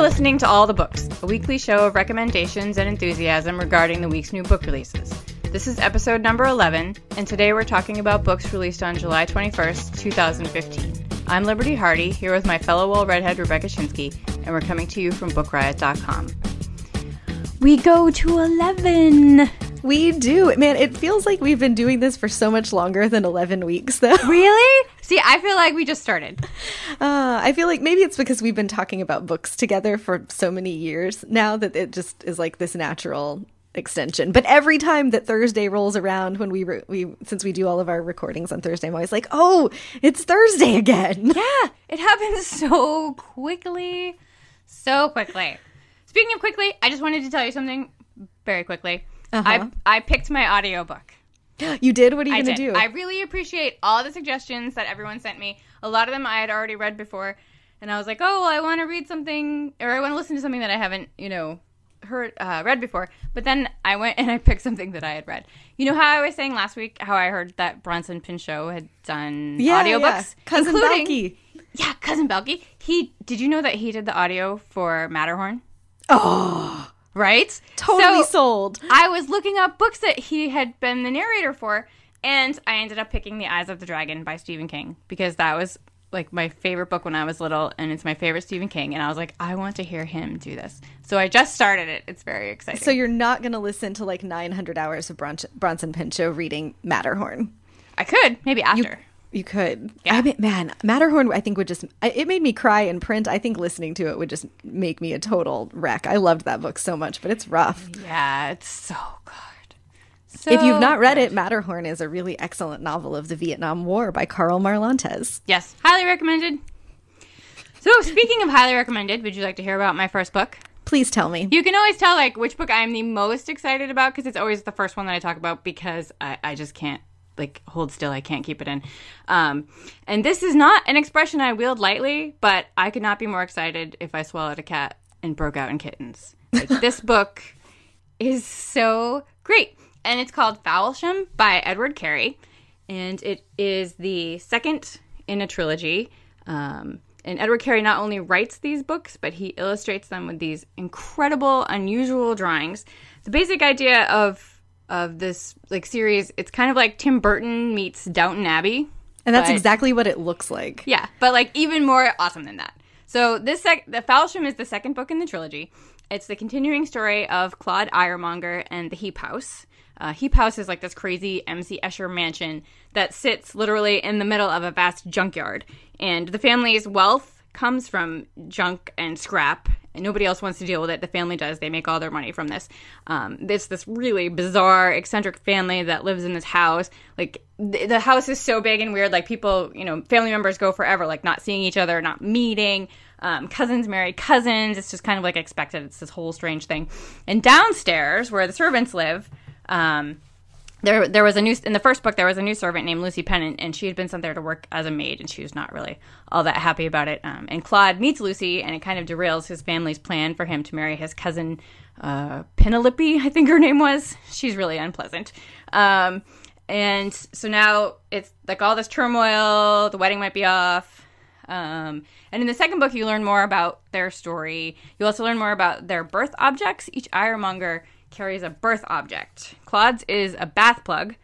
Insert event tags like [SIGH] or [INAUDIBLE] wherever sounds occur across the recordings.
Listening to All the Books, a weekly show of recommendations and enthusiasm regarding the week's new book releases. This is episode number 11, and today we're talking about books released on July 21st, 2015. I'm Liberty Hardy, here with my fellow Wall Redhead Rebecca Schinsky, and we're coming to you from BookRiot.com. We go to 11! We do. Man, it feels like we've been doing this for so much longer than 11 weeks, though. [LAUGHS] Really? See, I feel like we just started. Uh, I feel like maybe it's because we've been talking about books together for so many years now that it just is like this natural extension. But every time that Thursday rolls around, when we re- we since we do all of our recordings on Thursday, I'm always like, oh, it's Thursday again. [LAUGHS] Yeah, it happens [LAUGHS] so quickly. So quickly. Speaking of quickly, I just wanted to tell you something very quickly. I I picked my audiobook. [GASPS] You did? What are you I going to did. do? I really appreciate all the suggestions that everyone sent me. A lot of them I had already read before, and I was like, "Oh, well, I want to read something, or I want to listen to something that I haven't, you know, heard uh, read before." But then I went and [LAUGHS] I picked something that I had read. You know how I was saying last week how I heard that Bronson Pinchot had done yeah, audiobooks, yeah. Cousin including yeah, cousin Balki. He did you know that he did the audio for Matterhorn? Oh, Right, totally So- sold. I was looking up books that he had been the narrator for, and I ended up picking The Eyes of the Dragon by Stephen King because that was like my favorite book when I was little, and it's my favorite Stephen King. And I was like, I want to hear him do this. So I just started it. It's very exciting. So you're not going to listen to like 900 hours of Bron- Bronson Pinchot reading Matterhorn. I could maybe after. You could. Yeah. I mean, man, Matterhorn, I think would just, it made me cry in print. I think listening to it would just make me a total wreck. I loved that book so much, but it's rough. yeah, it's so good. if you've not read good. it, Matterhorn is a really excellent novel of the Vietnam War by Karl Marlantes. yes, highly recommended. So speaking of highly recommended, would you like to hear about my first book? Please tell me. You can always tell like which book I'm the most excited about because it's always the first one that I talk about because I, I just can't like hold still. I can't keep it in. Um, and this is not an expression I wield lightly, but I could not be more excited if I swallowed a cat and broke out in kittens. Like, this [LAUGHS] book is so great, and it's called Foulsham by Edward Carey, and it is the second in a trilogy. Um, and Edward Carey not only writes these books, but he illustrates them with these incredible, unusual drawings. The basic idea of of this like series, it's kind of like Tim Burton meets Downton Abbey. And that's but- exactly what it looks like. yeah, but like even more awesome than that. So this sec- the Foulsham is the second book in the trilogy. It's the continuing story of Claude Iremonger and the Heap House. Uh, Heap House is like this crazy MC Escher mansion that sits literally in the middle of a vast junkyard, and the family's wealth comes from junk and scrap. And nobody else wants to deal with it. The family does. They make all their money from this. Um, it's this really bizarre, eccentric family that lives in this house. Like the, the house is so big and weird. Like people, you know, family members go forever, like not seeing each other, not meeting. Um, cousins marry cousins. It's just kind of like expected. It's this whole strange thing. And downstairs, where the servants live, um, there there was a new in the first book there was a new servant named Lucy Pennant and she had been sent there to work as a maid and she was not really all that happy about it um, and Claude meets Lucy and it kind of derails his family's plan for him to marry his cousin uh, Penelope I think her name was she's really unpleasant um, and so now it's like all this turmoil the wedding might be off um, and in the second book, you learn more about their story. You also learn more about their birth objects. Each Iremonger carries a birth object. Claude's is a bath plug,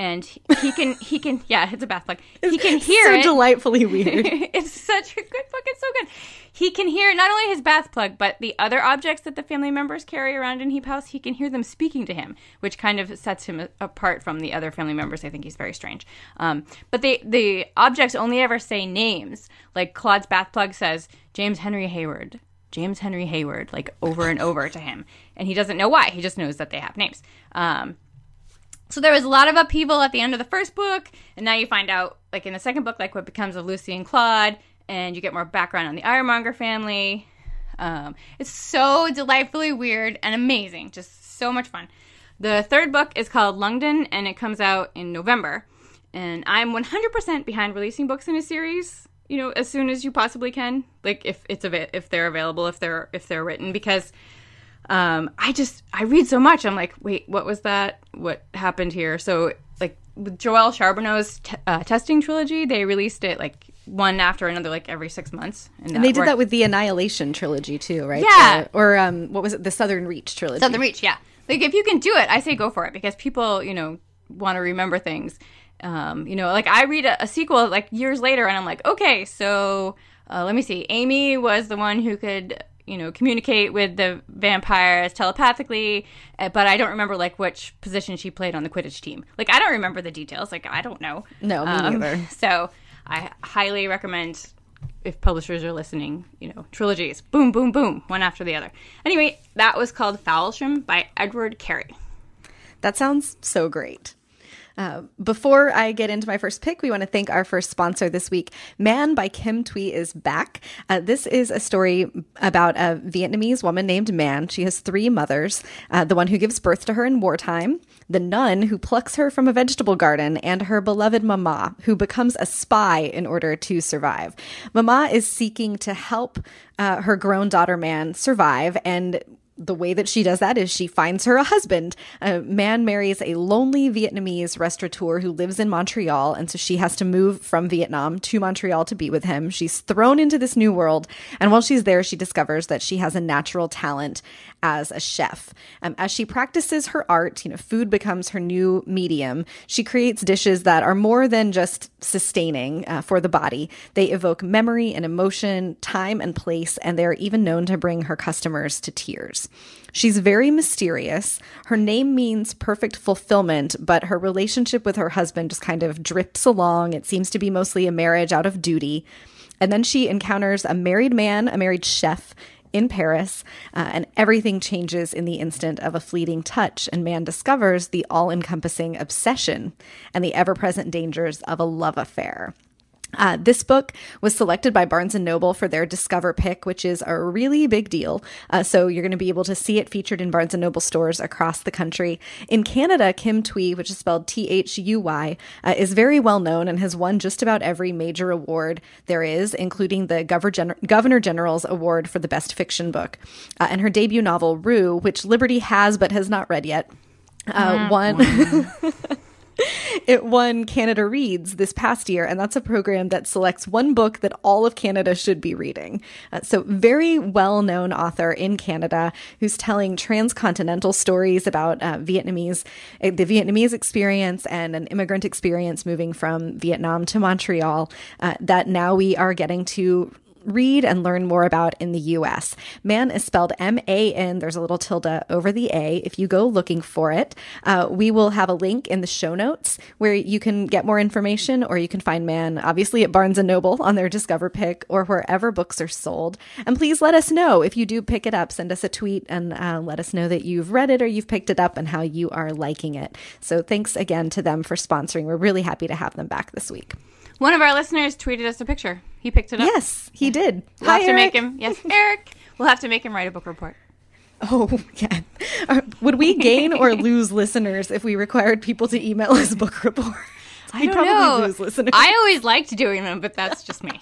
and he can he can [LAUGHS] yeah, it's a bath plug. He can [LAUGHS] hear so it. delightfully weird. [LAUGHS] it's such a good book. It's so good. He can hear not only his bath plug, but the other objects that the family members carry around in Heap House. He can hear them speaking to him, which kind of sets him apart from the other family members. I think he's very strange. Um, but the the objects only ever say names. Like Claude's bath plug says James Henry Hayward. James Henry Hayward like over and over to him, and he doesn't know why. He just knows that they have names. Um, so there was a lot of upheaval at the end of the first book, and now you find out, like in the second book, like what becomes of Lucy and Claude, and you get more background on the Iremonger family. Um, it's so delightfully weird and amazing, just so much fun. The third book is called Lungdon, and it comes out in November. And I'm 100% behind releasing books in a series. You know, as soon as you possibly can, like if it's av- if they're available, if they're if they're written, because um, I just I read so much. I'm like, wait, what was that? What happened here? So like with Joelle Charbonneau's t- uh, testing trilogy, they released it like one after another, like every six months. And, and they did that with the Annihilation trilogy too, right? Yeah. Or um, what was it? The Southern Reach trilogy. Southern Reach, yeah. Like if you can do it, I say go for it because people, you know, want to remember things. Um, you know, like I read a, a, sequel like years later, and I'm like, okay, so uh, let me see. Amy was the one who could you know communicate with the vampires telepathically uh, but i don't remember like which position she played on the quidditch team. Like i don't remember the details. Like i don't know. No me um, neither. [LAUGHS] so i highly recommend if publishers are listening you know trilogies. Boom boom boom one after the other. Anyway that was called Foulsham by edward carey. That sounds so great uh, before I get into my first pick, we want to thank our first sponsor this week. Man by Kim Thuy is back. Uh, this is a story about a Vietnamese woman named Man. She has three mothers uh, the one who gives birth to her in wartime, the nun who plucks her from a vegetable garden, and her beloved Mama, who becomes a spy in order to survive. Mama is seeking to help uh, her grown daughter Man survive and the way that she does that is she finds her a husband. A man marries a lonely Vietnamese restaurateur who lives in Montreal. And so she has to move from Vietnam to Montreal to be with him. She's thrown into this new world. And while she's there, she discovers that she has a natural talent as a chef. Um, as she practices her art, you know, food becomes her new medium. She creates dishes that are more than just sustaining uh, for the body. They evoke memory and emotion, time and place, and they are even known to bring her customers to tears. She's very mysterious. Her name means perfect fulfillment, but her relationship with her husband just kind of drips along. It seems to be mostly a marriage out of duty. And then she encounters a married man, a married chef in Paris, uh, and everything changes in the instant of a fleeting touch, and man discovers the all encompassing obsession and the ever present dangers of a love affair. Uh, this book was selected by Barnes and Noble for their Discover pick, which is a really big deal. Uh, so you're going to be able to see it featured in Barnes and Noble stores across the country. In Canada, Kim Thuy, which is spelled T H U Y, uh, is very well known and has won just about every major award there is, including the Governor General's Award for the Best Fiction Book. Uh, and her debut novel, Ru, which Liberty has but has not read yet, uh, won. [LAUGHS] [LAUGHS] [LAUGHS] it won Canada Reads this past year, and that's a program that selects one book that all of Canada should be reading. Uh, so, very well known author in Canada who's telling transcontinental stories about uh, Vietnamese, uh, the Vietnamese experience and an immigrant experience moving from Vietnam to Montreal. Uh, that now we are getting to read and learn more about in the US. Man is spelled M A N. There's a little tilde over the A if you go looking for it. Uh, we will have a link in the show notes where you can get more information or you can find Man obviously at Barnes and Noble on their Discover pick or wherever books are sold. And please let us know if you do pick it up. Send us a tweet and uh, let us know that you've read it or you've picked it up and how you are liking it. So thanks again to them for sponsoring. We're really happy to have them back this week. One of our listeners tweeted us a picture. He picked it up. Yes, he did. We'll Hi, have to make him. Yes, [LAUGHS] Eric. We'll have to make him write a book report. Oh yeah. Uh, would we gain or lose [LAUGHS] listeners if we required people to email us book reports? I don't know. Lose listeners. I always liked doing them, but that's just me.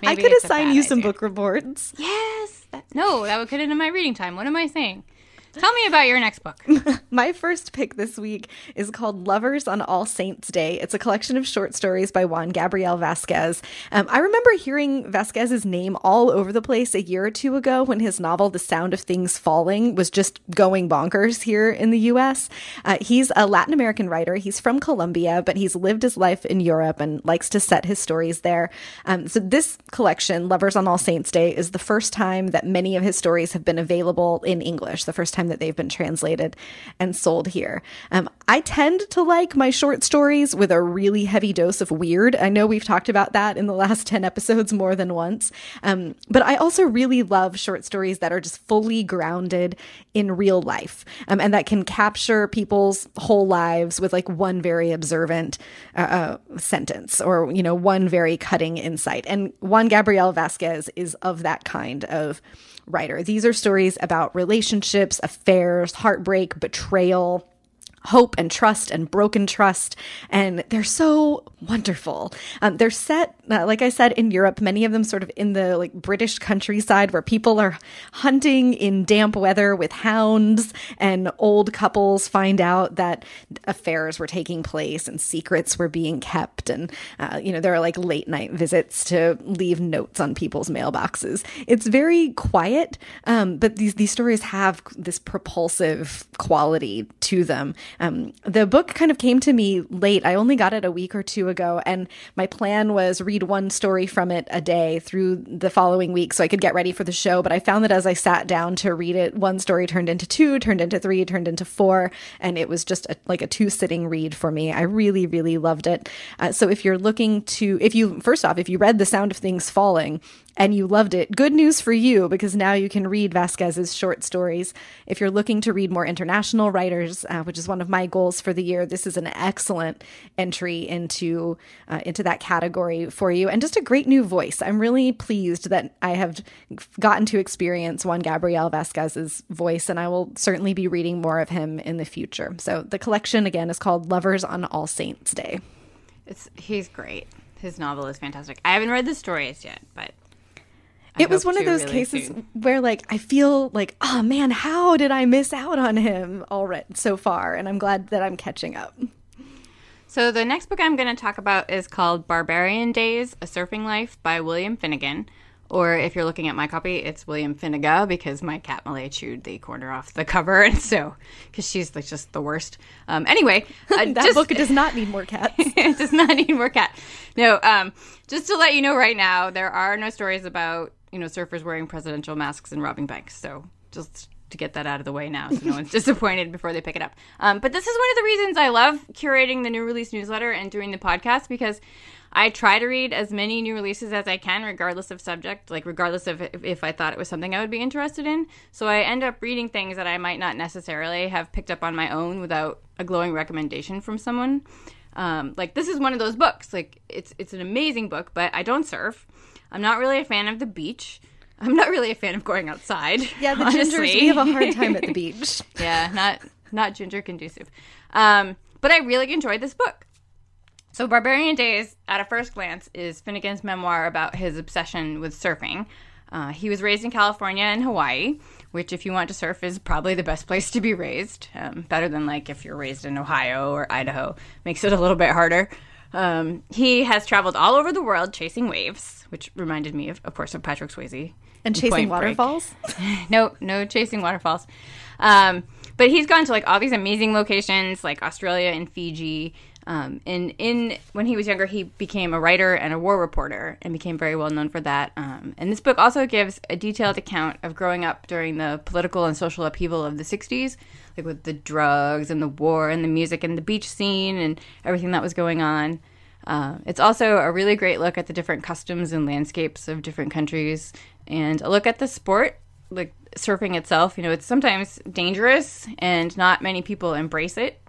Maybe I could assign you some book reports. Yes. That, no, that would cut into my reading time. What am I saying? Tell me about your next book. [LAUGHS] My first pick this week is called Lovers on All Saints Day. It's a collection of short stories by Juan Gabriel Vasquez. Um, I remember hearing Vasquez's name all over the place a year or two ago when his novel The Sound of Things Falling was just going bonkers here in the US. Uh, he's a Latin American writer. He's from Colombia, but he's lived his life in Europe and likes to set his stories there. Um, so this collection, Lovers on All Saints Day, is the first time that many of his stories have been available in English. The first time time that they've been translated and sold here. Um, I tend to like my short stories with a really heavy dose of weird. I know we've talked about that in the last [LAUGHS] 10 episodes more than once. Um, but I also really love short stories that are just fully grounded in real life um, and that can capture people's whole lives with like one very observant uh, uh, sentence or, you know, one very cutting insight. And Juan Gabriel Vasquez is of that kind of writer. These are stories about relationships, affairs, heartbreak, betrayal hope and trust and broken trust. And they're so wonderful. Um, they're set, uh, like I said, in Europe, many of them sort of in the like British countryside where people are hunting in damp weather with hounds and old couples find out that affairs were taking place and secrets were being kept. And, uh, you know, there are like late night visits to leave notes on people's mailboxes. It's very quiet, um, but these, these stories have this propulsive quality to them um, the book kind of came to me late. I only got it a week or two ago, and my plan was read one story from it a day through the following week so I could get ready for the show. But I found that as I sat down to read it, one story turned into two, turned into three, turned into four, and it was just a, like a two sitting read for me. I really, really loved it. Uh, so if you're looking to, if you, first off, if you read The Sound of Things Falling, and you loved it, good news for you because now you can read Vasquez's short stories. If you're looking to read more international writers, uh, which is one of my goals for the year, this is an excellent entry into uh, into that category for you, and just a great new voice. I'm really pleased that I have gotten to experience Juan Gabriel Vasquez's voice, and I will certainly be reading more of him in the future. So the collection again is called Lovers on All Saints Day. It's he's great. His novel is fantastic. I haven't read the stories yet, but it was one of those really cases soon. where like I feel like, oh man, how did I miss out on him already so far? And I'm glad that I'm catching up. So the next book I'm going to talk about is called Barbarian Days: A Surfing Life by William Finnegan. Or if you're looking at my copy, it's William Finnegan because my cat Malay chewed the corner off the cover, [LAUGHS] and so because she's like just the worst. Um, anyway, [LAUGHS] uh, that just, book does not need more [LAUGHS] cats. it does not need more cat. No, um, just to let you know right now, there are no stories about you know, surfers wearing presidential masks and robbing banks. So just to get that out of the way now so no one's [LAUGHS] disappointed before they pick it up. Um, but this is one of the reasons I love curating the new release newsletter and doing the podcast because I try to read as many new releases as I can, regardless of subject, like regardless of if, if I thought it was something I would be interested in. So I end up reading things that I might not necessarily have picked up on my own without a glowing recommendation from someone. Um, like this is one of those books. Like it's it's an amazing book, but I don't surf. I'm not really a fan of the beach. I'm not really a fan of going outside. Yeah, the honestly. gingers we have a hard time at the [LAUGHS] beach. yeah, not not ginger conducive. Um, but I really enjoyed this book. So, Barbarian Days, at a first glance, is Finnegan's memoir about his obsession with surfing. Uh, he was raised in California and Hawaii, which, if you want to surf, is probably the best place to be raised. Um, better than like if you're raised in Ohio or Idaho, makes it a little bit harder. Um, he has traveled all over the world chasing waves, which reminded me of, of course, of Patrick Swayze. And chasing waterfalls? [LAUGHS] no, no chasing waterfalls. Um, but he's gone to like all these amazing locations, like Australia and Fiji. Um, and in when he was younger, he became a writer and a war reporter, and became very well known for that. Um, and this book also gives a detailed account of growing up during the political and social upheaval of the '60s, like with the drugs and the war and the music and the beach scene and everything that was going on. Uh, it's also a really great look at the different customs and landscapes of different countries and a look at the sport, like surfing itself. You know, it's sometimes dangerous and not many people embrace it.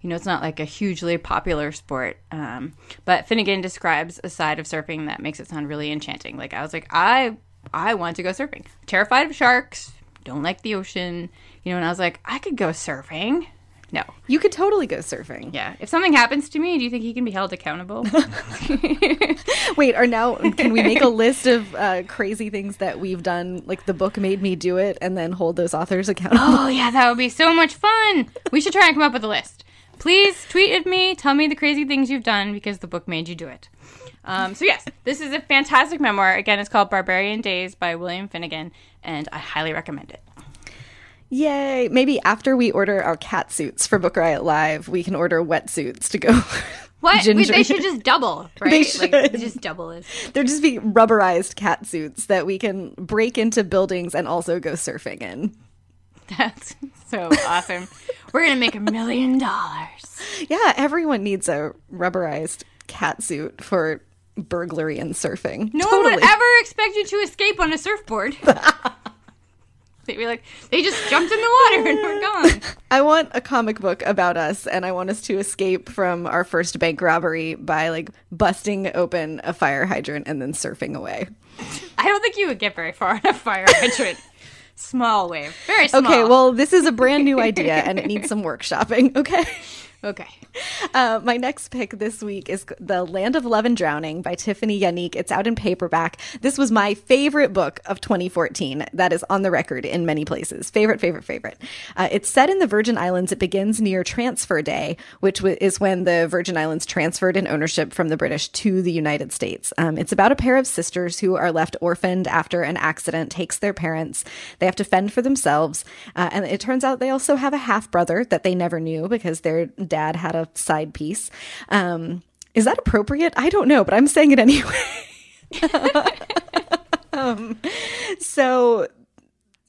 You know, it's not like a hugely popular sport. Um, but Finnegan describes a side of surfing that makes it sound really enchanting. Like I was like, I I want to go surfing. Terrified of sharks, don't like the ocean you know, and I was like, I could go surfing. No. You could totally go surfing. Yeah. If something happens to me, do you think he can be held accountable? [LAUGHS] Wait, are now can we make a list of uh, crazy things that we've done? Like the book made me do it, and then hold those authors accountable. Oh yeah, that would be so much fun. We should try and come up with a list. Please tweet at me. Tell me the crazy things you've done because the book made you do it. Um, so yes, this is a fantastic memoir. Again, it's called Barbarian Days by William Finnegan, and I highly recommend it. Yay! Maybe after we order our cat suits for Book Riot Live, we can order wetsuits to go. [LAUGHS] What? Wait, they should just double, [LAUGHS] right? They should. Like, just double it. They're just be rubberized cat suits that we can break into buildings and also go surfing in. That's so awesome. We're gonna make a million dollars. Yeah, everyone needs a rubberized cat suit for burglary and surfing. No one would ever expect you to escape on a surfboard. [LAUGHS] They'd be like, they just jumped in the water and we're [LAUGHS] gone. I want a comic book about us, and I want us to escape from our first bank robbery by like busting open a fire hydrant and then surfing away. I don't think you would get very far on a fire hydrant. Small wave. Very small. Okay, well, this is a brand new [LAUGHS] idea and it needs some workshopping. Okay. Okay. Uh, my next pick this week is The Land of Love and Drowning by Tiphanie Yanique. It's out in paperback. This was my favorite book of 2014. That is on the record in many places. Favorite, favorite, favorite. Uh, it's set in the Virgin Islands. It begins near Transfer Day, which w- is when the Virgin Islands transferred in ownership from the British to the United States. Um, it's about a pair of sisters who are left orphaned after an accident takes their parents. They have to fend for themselves. Uh, and it turns out they also have a half brother that they never knew because their dad had a side piece. Um, is that appropriate? I don't know, but I'm saying it anyway. [LAUGHS] um, so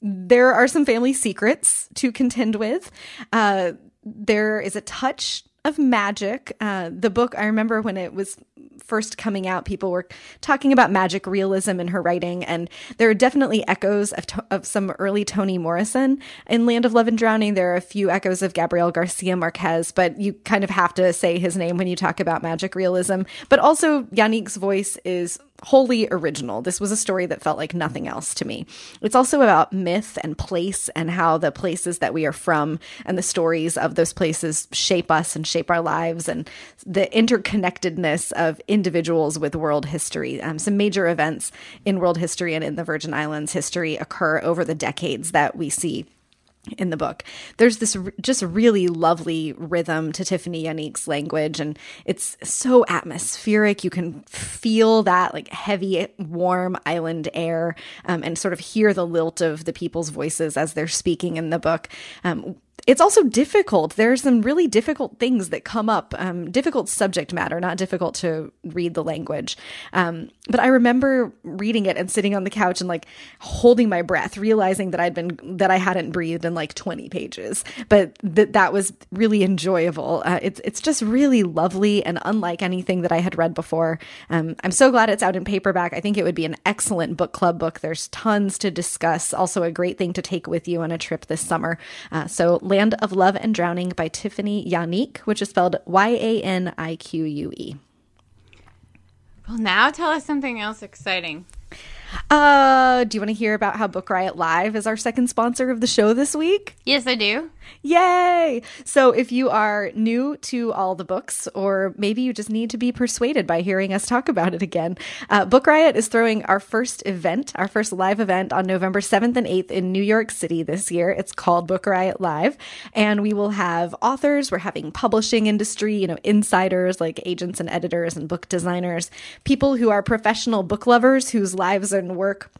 there are some family secrets to contend with. Uh, there is a touch of magic. Uh, the book, I remember when it was first coming out, people were talking about magic realism in her writing, and there are definitely echoes of, to- of some early Toni Morrison in Land of Love and Drowning. There are a few echoes of Gabriel Garcia Marquez, but you kind of have to say his name when you talk about magic realism. But also, Yanique's voice is wholly original. This was a story that felt like nothing else to me. It's also about myth and place and how the places that we are from and the stories of those places shape us and shape our lives and the interconnectedness of individuals with world history. Um, some major events in world history and in the Virgin Islands history occur over the decades that we see in the book. There's this r- just really lovely rhythm to Tiphanie Yanique's language, and it's so atmospheric. You can feel that like heavy, warm island air, um, and sort of hear the lilt of the people's voices as they're speaking in the book. Um, it's also difficult. There are some really difficult things that come up, um, difficult subject matter, not difficult to read the language. Um, but I remember reading it and sitting on the couch and like holding my breath, realizing that I'd been that I hadn't breathed in like 20 pages. But that that was really enjoyable. Uh, it's it's just really lovely and unlike anything that I had read before. Um, I'm so glad it's out in paperback. I think it would be an excellent book club book. There's tons to discuss. Also, a great thing to take with you on a trip this summer. Uh, so. Land of Love and Drowning by Tiphanie Yanique, which is spelled Y A N I Q U E. Well, now tell us something else exciting. Uh, do you want to hear about how Book Riot Live is our second sponsor of the show this week? Yes, I do. Yay! So, if you are new to all the books, or maybe you just need to be persuaded by hearing us talk about it again, uh, Book Riot is throwing our first event, our first live event on November 7th and 8th in New York City this year. It's called Book Riot Live, and we will have authors, we're having publishing industry, you know, insiders like agents and editors and book designers, people who are professional book lovers whose lives work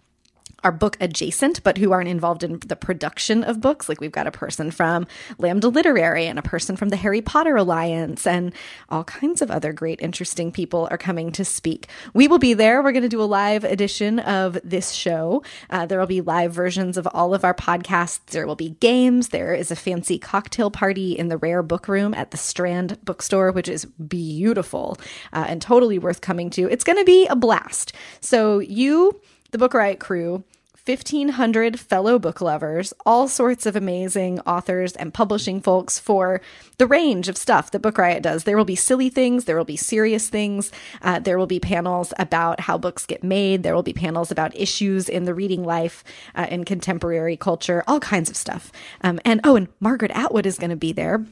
are book adjacent, but who aren't involved in the production of books. Like we've got a person from Lambda Literary and a person from the Harry Potter Alliance, and all kinds of other great, interesting people are coming to speak. We will be there. We're going to do a live edition of this show. Uh, there will be live versions of all of our podcasts. There will be games. There is a fancy cocktail party in the Rare Book Room at the Strand Bookstore, which is beautiful uh, and totally worth coming to. It's going to be a blast. So you the Book Riot crew, 1,500 fellow book lovers, all sorts of amazing authors and publishing folks for the range of stuff that Book Riot does. There will be silly things, there will be serious things, uh, there will be panels about how books get made, there will be panels about issues in the reading life, uh, in contemporary culture, all kinds of stuff. Um, and oh, and Margaret Atwood is going to be there.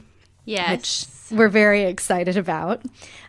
Yes. Which we're very excited about.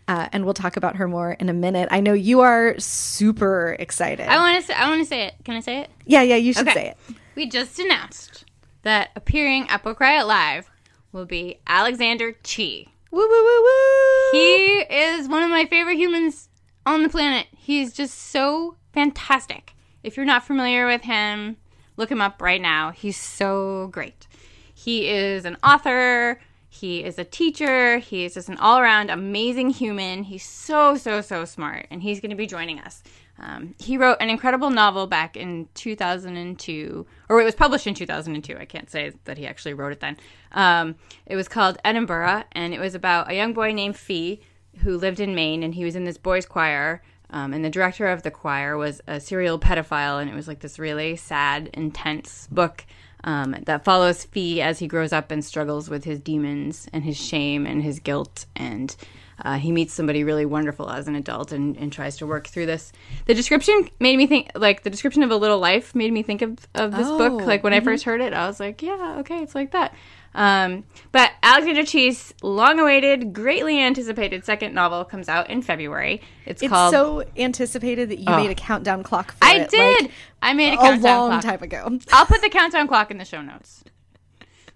Uh, and we'll talk about her more in a minute. I know you are super excited. I want to. Say, I want to say it. Can I say it? Yeah, yeah, you should say it. We just announced that appearing at Book Riot Live will be Alexander Chee. Woo woo woo woo. He is one of my favorite humans on the planet. He's just so fantastic. If you're not familiar with him, look him up right now. He's so great. He is an author. He is a teacher. He is just an all around amazing human. He's so, so, so smart, and he's going to be joining us. Um, he wrote an incredible novel back in 2002, or it was published in 2002. I can't say that he actually wrote it then. Um, it was called Edinburgh, and it was about a young boy named Fee who lived in Maine, and he was in this boys' choir. Um, and the director of the choir was a serial pedophile, and it was like this really sad, intense book um, that follows Fee as he grows up and struggles with his demons and his shame and his guilt and uh, he meets somebody really wonderful as an adult and, and tries to work through this. The description made me think, like, the description of A Little Life made me think of, of this Oh, book. Like, when I first heard it, I was like, yeah, okay, it's like that. Um, but Alexander Chee's long awaited, greatly anticipated second novel comes out in February. It's, It's called. so anticipated that you Oh. made a countdown clock for I it. did! like, I made a a countdown long clock. time ago. I'll put the countdown clock in the show notes.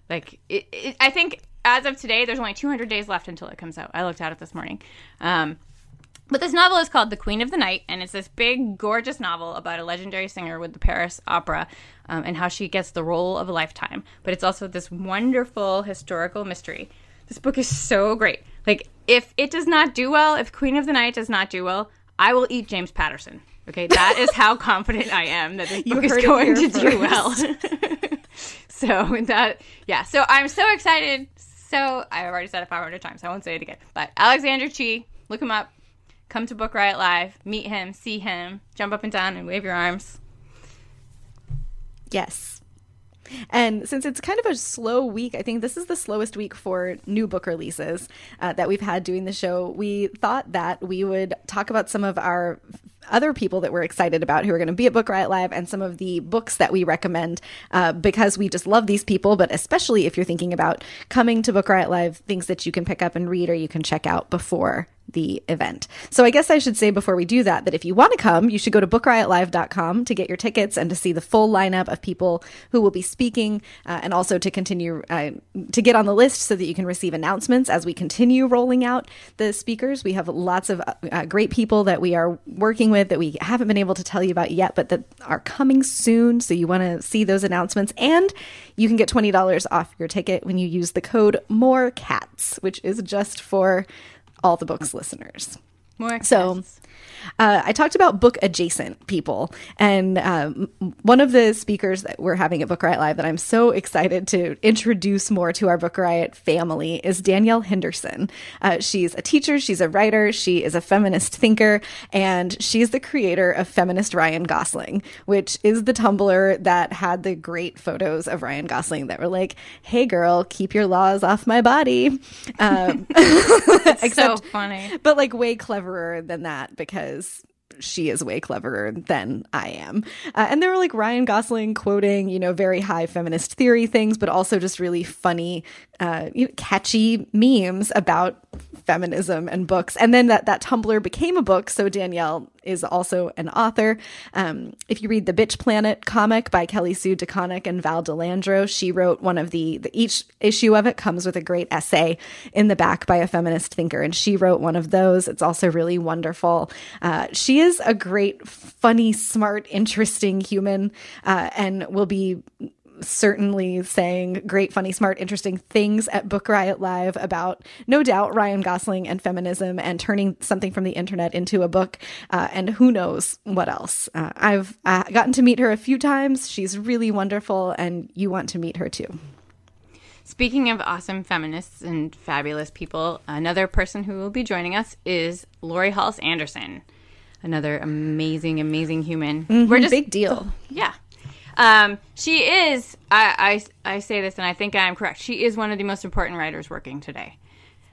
Like, it, it, I think as of today, there's only 200 days left until it comes out. I looked at it this morning. Um, but this novel is called The Queen of the Night, and it's this big, gorgeous novel about a legendary singer with the Paris Opera um, and how she gets the role of a lifetime. But it's also this wonderful historical mystery. This book is so great. Like, if it does not do well, if Queen of the Night does not do well, I will eat James Patterson. Okay, that is how [LAUGHS] confident I am that this book is going to do well. [LAUGHS] [LAUGHS] so that, yeah. So I'm so excited. So I've already said it 500 times. I won't say it again. But Alexander Chee, look him up. Come to Book Riot Live, meet him, see him, jump up and down and wave your arms. Yes. And since it's kind of a slow week, I think this is the slowest week for new book releases uh, that we've had doing the show. We thought that we would talk about some of our other people that we're excited about who are going to be at Book Riot Live and some of the books that we recommend uh, because we just love these people. But especially if you're thinking about coming to Book Riot Live, things that you can pick up and read or you can check out before the event. So I guess I should say before we do that that if you want to come, you should go to bookriotlive.com to get your tickets and to see the full lineup of people who will be speaking uh, and also to continue uh, to get on the list so that you can receive announcements as we continue rolling out the speakers. We have lots of uh, great people that we are working with that we haven't been able to tell you about yet, but that are coming soon. So you want to see those announcements and you can get $20 off your ticket when you use the code MORE CATS, which is just for all the books listeners. More So, guests. Uh, I talked about book adjacent people, and um, one of the speakers that we're having at Book Riot Live that I'm so excited to introduce more to our Book Riot family is Danielle Henderson. Uh, she's a teacher, she's a writer, she is a feminist thinker, and she's the creator of Feminist Ryan Gosling, which is the Tumblr that had the great photos of Ryan Gosling that were like, "Hey, girl, keep your laws off my body." Um, [LAUGHS] so funny. but like way cleverer than that because she is way cleverer than I am. Uh, and there were like Ryan Gosling quoting, you know, very high feminist theory things, but also just really funny, uh, catchy memes about feminism and books. And then that that Tumblr became a book. So Danielle is also an author. Um, if you read the Bitch Planet comic by Kelly Sue DeConnick and Val DeLandro, she wrote one of the, the each issue of it comes with a great essay in the back by a feminist thinker, and she wrote one of those. It's also really wonderful. Uh, she is a great, funny, smart, interesting human, uh, and will be certainly saying great, funny, smart, interesting things at Book Riot Live about, no doubt, Ryan Gosling and feminism and turning something from the internet into a book, uh, and who knows what else. Uh, I've uh, gotten to meet her a few times. She's really wonderful, and you want to meet her too. Speaking of awesome feminists and fabulous people, another person who will be joining us is Laurie Halse Anderson, another amazing, amazing human. We're just Big deal. yeah. Um, she is. I, I I say this, and I think I am correct. She is one of the most important writers working today.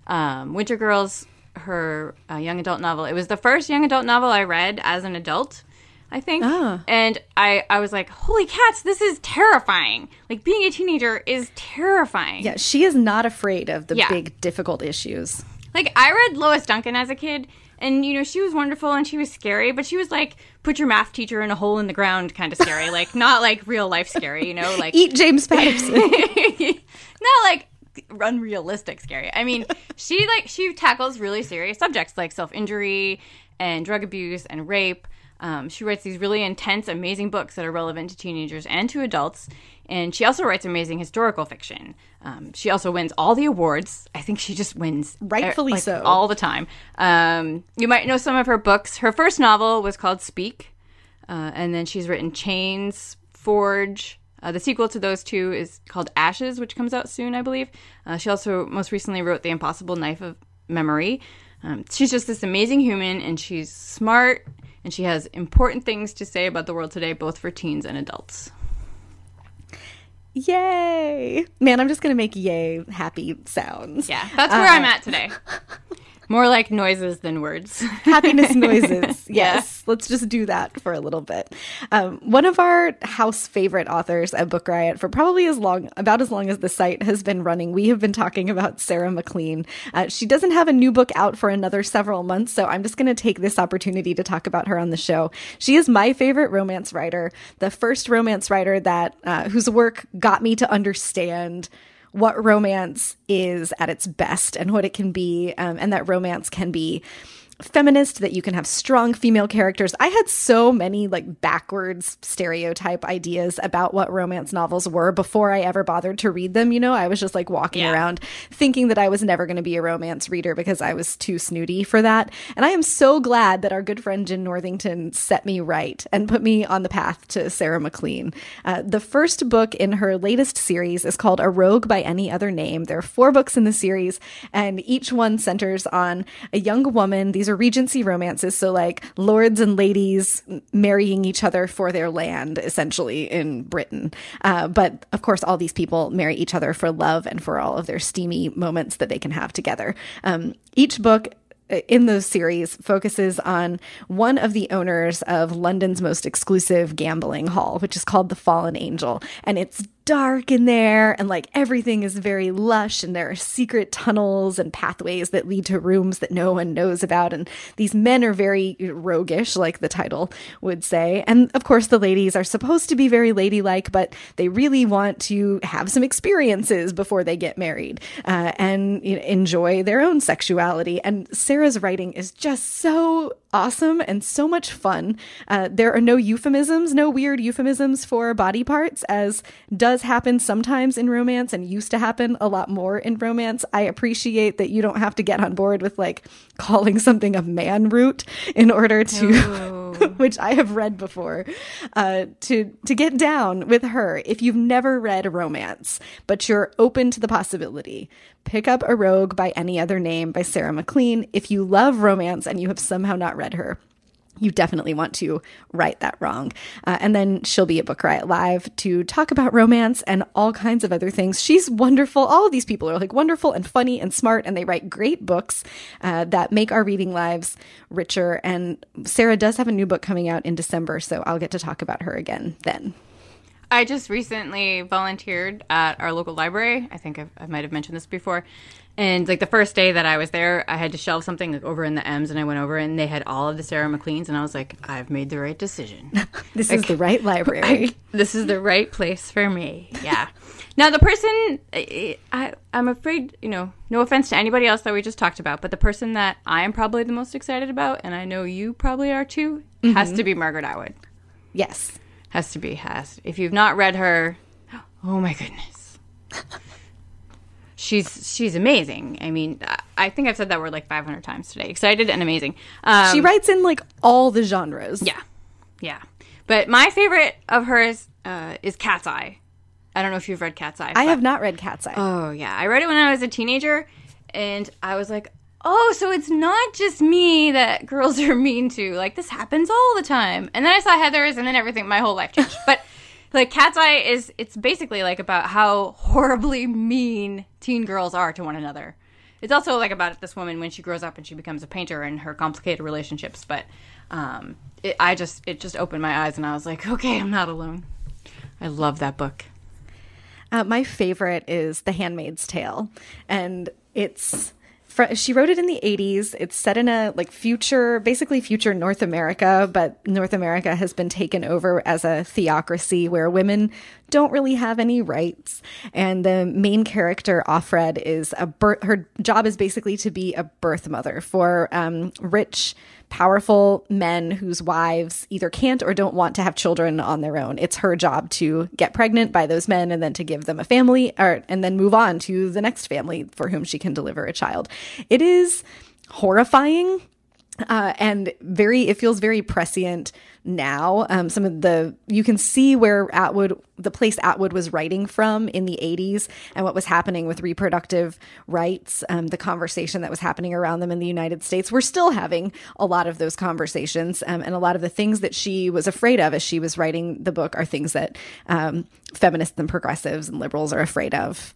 Um, Wintergirls, her uh, young adult novel. It was the first young adult novel I read as an adult. I think, Ah. and I I was like, holy cats, this is terrifying. Like being a teenager is terrifying. Yeah, she is not afraid of the Yeah. big, difficult issues. Like I read Lois Duncan as a kid, and you know she was wonderful and she was scary, but she was like put your math teacher in a hole in the ground kind of scary, like [LAUGHS] not like real life scary, you know, like Eat James [LAUGHS] Patterson. [LAUGHS] not like unrealistic scary. I mean, she like she tackles really serious subjects like self injury and drug abuse and rape. Um, she writes these really intense, amazing books that are relevant to teenagers and to adults. And she also writes amazing historical fiction. Um, she also wins all the awards. I think she just wins Rightfully like, so. all the time. Um, you might know some of her books. Her first novel was called Speak, uh, and then she's written Chains, Forge. Uh, the sequel to those two is called Ashes, which comes out soon, I believe. Uh, she also most recently wrote The Impossible Knife of Memory. Um, she's just this amazing human, and she's smart, and she has important things to say about the world today, both for teens and adults. Yay! Man, I'm just gonna make yay happy sounds. Yeah, that's where uh, I'm at today. [LAUGHS] More like noises than words. [LAUGHS] happiness noises. [LAUGHS] Yes, let's just do that for a little bit. Um, one of our house favorite authors at Book Riot for probably as long, about as long as the site has been running, we have been talking about Sarah MacLean. Uh, she doesn't have a new book out for another several months, so I'm just going to take this opportunity to talk about her on the show. She is my favorite romance writer, the first romance writer that uh, whose work got me to understand what romance is at its best and what it can be, um, and that romance can be feminist, that you can have strong female characters. I had so many like backwards stereotype ideas about what romance novels were before I ever bothered to read them. You know, I was just like walking Yeah. around thinking that I was never going to be a romance reader because I was too snooty for that. And I am so glad that our good friend Jenn Northington set me right and put me on the path to Sarah MacLean. Uh, the first book in her latest series is called A Rogue by Any Other Name. There are four books in the series, and each one centers on a young woman. These are Regency romances, so like lords and ladies marrying each other for their land, essentially in Britain. Uh, but of course, all these people marry each other for love and for all of their steamy moments that they can have together. Um, each book in those series focuses on one of the owners of London's most exclusive gambling hall, which is called the Fallen Angel. And it's dark in there, and like everything is very lush, and there are secret tunnels and pathways that lead to rooms that no one knows about. And these men are very roguish, like the title would say. And of course, the ladies are supposed to be very ladylike, but they really want to have some experiences before they get married uh, and you know, enjoy their own sexuality. And Sarah's writing is just so awesome and so much fun. Uh, there are no euphemisms, no weird euphemisms for body parts, as does happen sometimes in romance and used to happen a lot more in romance. I appreciate that you don't have to get on board with like calling something a man root in order to, [LAUGHS] which I have read before, uh, to to get down with her. If you've never read a romance, but you're open to the possibility, pick up A Rogue by Any Other Name by Sarah MacLean. If you love romance and you have somehow not read her, you definitely want to right that wrong. Uh, and then she'll be at Book Riot Live to talk about romance and all kinds of other things. She's wonderful. All of these people are like wonderful and funny and smart, and they write great books uh, that make our reading lives richer. And Sarah does have a new book coming out in December, so I'll get to talk about her again then. I just recently volunteered at our local library. I think I've, I might have mentioned this before. And like the first day that I was there, I had to shelve something like over in the M's, and I went over and they had all of the Sarah MacLeans, and I was like, I've made the right decision. [LAUGHS] This is the right library. this is the right place for me. Yeah. [LAUGHS] now the person, I, I, I'm afraid, you know, no offense to anybody else that we just talked about, but the person that I am probably the most excited about, and I know you probably are too, has mm-hmm. to be Margaret Atwood. yes. Has to be has. If you've not read her, [GASPS] oh my goodness, [LAUGHS] she's she's amazing. I mean, I- think I've said that word like 500 times today. Excited and amazing. Um, She writes in like all the genres. yeah, yeah. But my favorite of hers uh, is Cat's Eye. I don't know if you've read Cat's Eye. I have not read Cat's Eye. Oh yeah, I read it when I was a teenager, and I was like, oh, so it's not just me that girls [LAUGHS] are mean to. Like this happens all the time. And then I saw Heather's, and then everything, my whole life changed. but like Cat's Eye is, it's basically like about how horribly mean teen girls are to one another. It's also like about this woman when she grows up and she becomes a painter and her complicated relationships. But um, it, I just, it just opened my eyes, and I was like, [LAUGHS] okay, I'm not alone. I love that book. Uh, my favorite is The Handmaid's Tale, and it's she wrote it in the 80s. It's set in a like future, basically future North America, but North America has been taken over as a theocracy where women don't really have any rights. And the main character, Offred, is a birth, her job is basically to be a birth mother for um, rich, powerful men whose wives either can't or don't want to have children on their own. It's her job to get pregnant by those men and then to give them a family or, and then move on to the next family for whom she can deliver a child. It is horrifying uh, and very it feels very prescient now um, some of the you can see where atwood the place atwood was writing from in the 80s and what was happening with reproductive rights um, the conversation that was happening around them in the united states. We're still having a lot of those conversations um, and a lot of the things that she was afraid of as she was writing the book are things that um, feminists and progressives and liberals are afraid of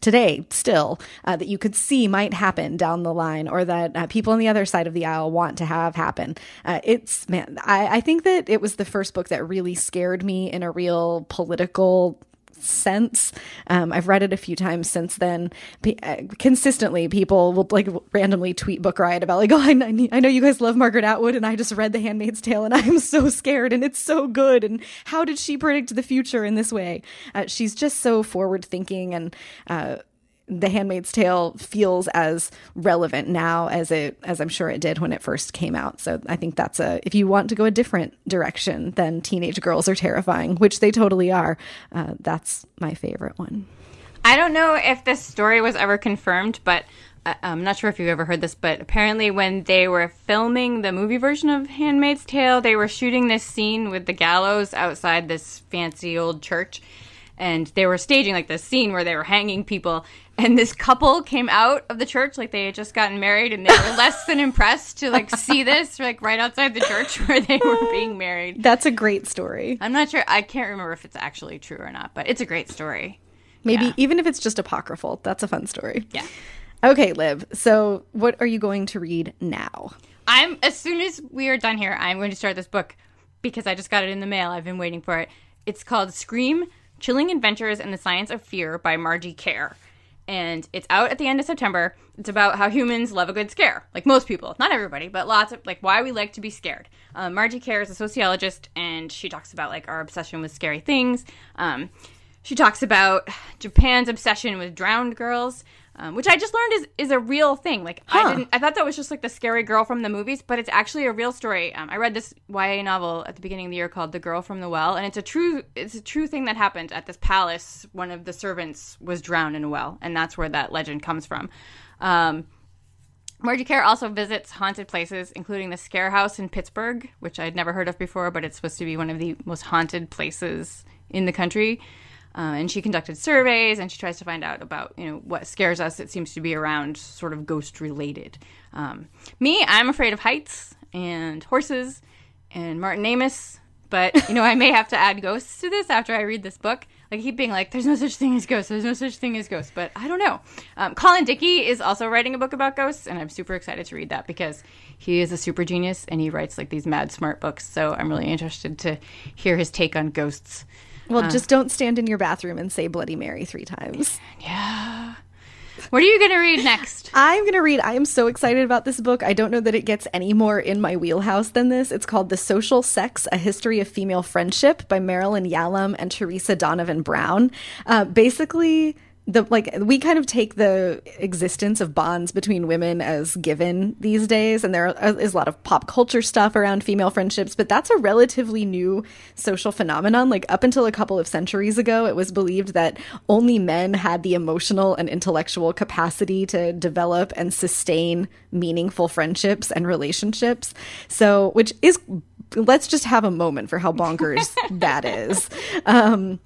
today still uh, that you could see might happen down the line or that uh, people on the other side of the aisle want to have happen. Uh, it's man I, I think that it was the first book that really scared me in a real political sense. Um, I've read it a few times since then. P- uh, consistently, people will like randomly tweet Book Riot about like, [LAUGHS] oh, I, I know you guys love Margaret Atwood, and I just read The Handmaid's Tale, and [LAUGHS] I'm so scared, and it's so good, and how did she predict the future in this way? Uh, she's just so forward thinking and. Uh, the Handmaid's Tale feels as relevant now as it as I'm sure it did when it first came out. So I think that's a if you want to go a different direction than teenage girls are terrifying, which they totally are. Uh, that's my favorite one. I don't know if this story was ever confirmed, but uh, I'm not sure if you've ever heard this, but apparently when they were filming the movie version of Handmaid's Tale, they were shooting this scene with the gallows outside this fancy old church and they were staging like this scene where they were hanging people and this couple came out of the church like they had just gotten married and they were [LAUGHS] less than impressed to like see this like right outside the church [LAUGHS] where they were being [LAUGHS] married. That's a great story. I'm not sure i can't remember if it's actually true or not but it's a great story. Maybe yeah. even if it's just apocryphal that's a fun story. Yeah. Okay liv so what are you going to read now? I'm as soon as we are done here i'm going to start this book because i just got it in the mail. I've been waiting for it. It's called scream Chilling Adventures in the Science of Fear by Margee Kerr. And it's out at the end of September. It's about how humans love a good scare. Like most people. Not everybody, but lots of, like, why we like to be scared. Um, Margee Kerr is a sociologist, and she talks about, like, our obsession with scary things. Um, she talks about Japan's obsession with drowned girls um, which I just learned is is a real thing. Like huh. I didn't, I thought that was just like the scary girl from the movies, but it's actually a real story. Um, I read this YA novel at the beginning of the year called The Girl from the Well, and it's a true it's a true thing that happened at this palace. One of the servants was drowned in a well, and that's where that legend comes from. Um, Margee Kerr also visits haunted places, including the Scare House in Pittsburgh, which I'd never heard of before, but it's supposed to be one of the most haunted places in the country. Uh, and she conducted surveys and she tries to find out about you know what scares us. It seems to be around sort of ghost related um, me i'm afraid of heights and horses and martin amis but you know i may have to add ghosts to this after i read this book. Like keep being like there's no such thing as ghosts. There's no such thing as ghosts but i don't know. Um, colin dickey is also writing a book about ghosts and i'm super excited to read that because he is a super genius and he writes like these mad smart books. So i'm really interested to hear his take on ghosts well, uh, just don't stand in your bathroom and say Bloody Mary three times. Yeah. What are you going to read next? [LAUGHS] I'm going to read. I am so excited about this book. I don't know that it gets any more in my wheelhouse than this. It's called The Social Sex A History of Female Friendship by Marilyn Yalom and Teresa Donovan Brown. Uh, basically, the like we kind of take the existence of bonds between women as given these days and there is a lot of pop culture stuff around female friendships but that's a relatively new social phenomenon. Like up until a couple of centuries ago it was believed that only men had the emotional and intellectual capacity to develop and sustain meaningful friendships and relationships. So which is let's just have a moment for how bonkers [LAUGHS] that is. Um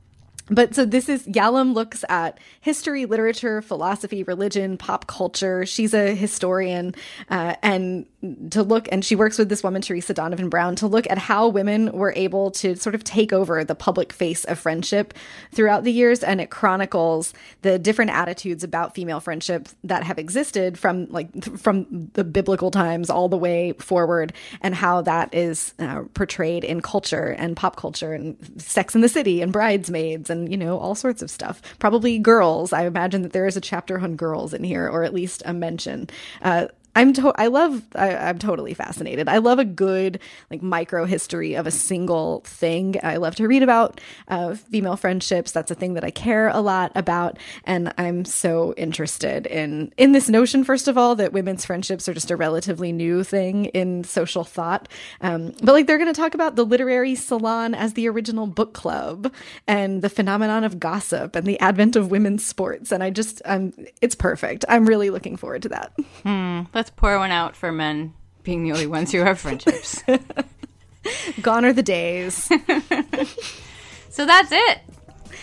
but so this is Yalom looks at history, literature, philosophy, religion, pop culture. She's a historian, uh, and to look, and she works with this woman, Teresa Donovan Brown, to look at how women were able to sort of take over the public face of friendship throughout the years. And it chronicles the different attitudes about female friendship that have existed from like from the biblical times all the way forward, and how that is uh, portrayed in culture and pop culture and Sex in the City and Bridesmaids and you know, all sorts of stuff. Probably girls. I imagine that there is a chapter on girls in here, or at least a mention. Uh, I'm to- I love I, I'm totally fascinated. I love a good like micro history of a single thing. I love to read about uh, female friendships. That's a thing that I care a lot about, and I'm so interested in in this notion. First of all, that women's friendships are just a relatively new thing in social thought. Um, but like they're going to talk about the literary salon as the original book club and the phenomenon of gossip and the advent of women's sports. And I just um, it's perfect. I'm really looking forward to that. Hmm. Let's pour one out for men being the only ones who have friendships. [LAUGHS] Gone are the days. [LAUGHS] so that's it.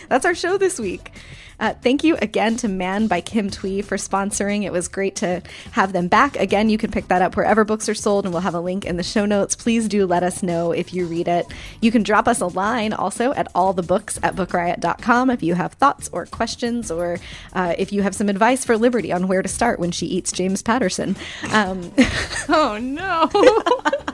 That's our show this week. Uh, thank you again to Man by Kim Thuy for sponsoring. It was great to have them back. Again, you can pick that up wherever books are sold, and we'll have a link in the show notes. Please do let us know if you read it. You can drop us a line also at allthebooks at bookriot.com if you have thoughts or questions, or uh, if you have some advice for Liberty on where to start when she eats James Patterson. Um, [LAUGHS] oh, no. [LAUGHS]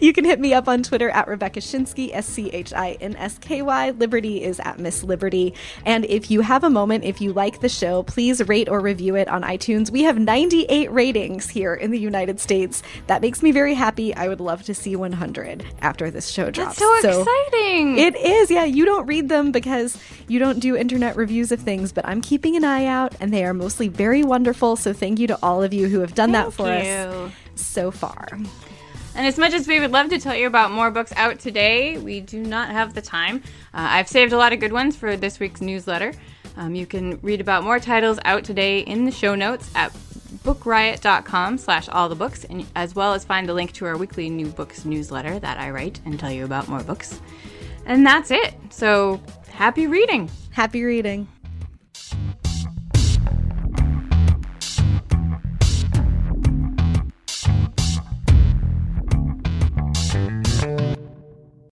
you can hit me up on Twitter at Rebecca Schinsky, S C H I N S K Y. Liberty is at Miss Liberty. And if you have a moment, if you like the show, please rate or review it on iTunes. We have 98 ratings here in the United States. That makes me very happy. I would love to see 100 after this show drops. That's so, so exciting. It is. Yeah, you don't read them because you don't do internet reviews of things, but I'm keeping an eye out and they are mostly very wonderful. So thank you to all of you who have done thank that for you. us so far. And as much as we would love to tell you about more books out today, we do not have the time. Uh, I've saved a lot of good ones for this week's newsletter. Um, you can read about more titles out today in the show notes at bookriot.com slash all the books, and as well as find the link to our weekly new books newsletter that I write and tell you about more books. And that's it. So happy reading. Happy reading.